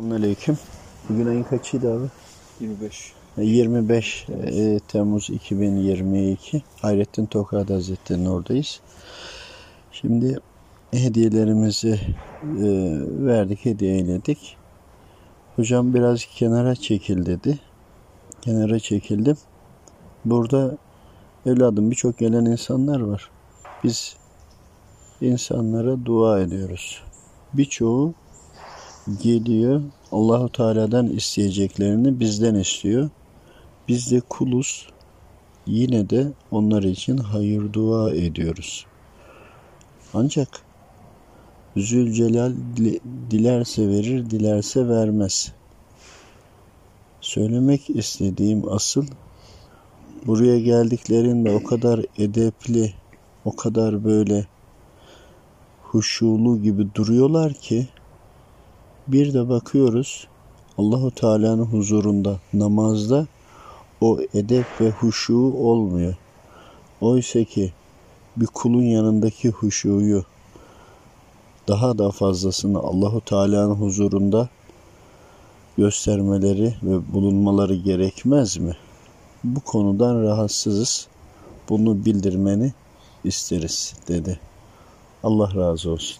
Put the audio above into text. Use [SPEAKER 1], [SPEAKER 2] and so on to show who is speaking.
[SPEAKER 1] Selamünaleyküm. Bugün ayın kaçıydı abi?
[SPEAKER 2] 25.
[SPEAKER 1] 25 e, Temmuz 2022. Hayrettin Tokat Hazretleri'nin oradayız. Şimdi hediyelerimizi e, verdik, hediyeledik. Hocam biraz kenara çekil dedi. Kenara çekildim. Burada evladım birçok gelen insanlar var. Biz insanlara dua ediyoruz. Birçoğu geliyor Allahu Teala'dan isteyeceklerini bizden istiyor. Biz de kuluz. Yine de onlar için hayır dua ediyoruz. Ancak Zülcelal dilerse verir, dilerse vermez. Söylemek istediğim asıl buraya geldiklerinde o kadar edepli, o kadar böyle huşulu gibi duruyorlar ki bir de bakıyoruz Allahu Teala'nın huzurunda namazda o edep ve huşu olmuyor. Oysa ki bir kulun yanındaki huşuyu daha da fazlasını Allahu Teala'nın huzurunda göstermeleri ve bulunmaları gerekmez mi? Bu konudan rahatsızız. Bunu bildirmeni isteriz dedi. Allah razı olsun.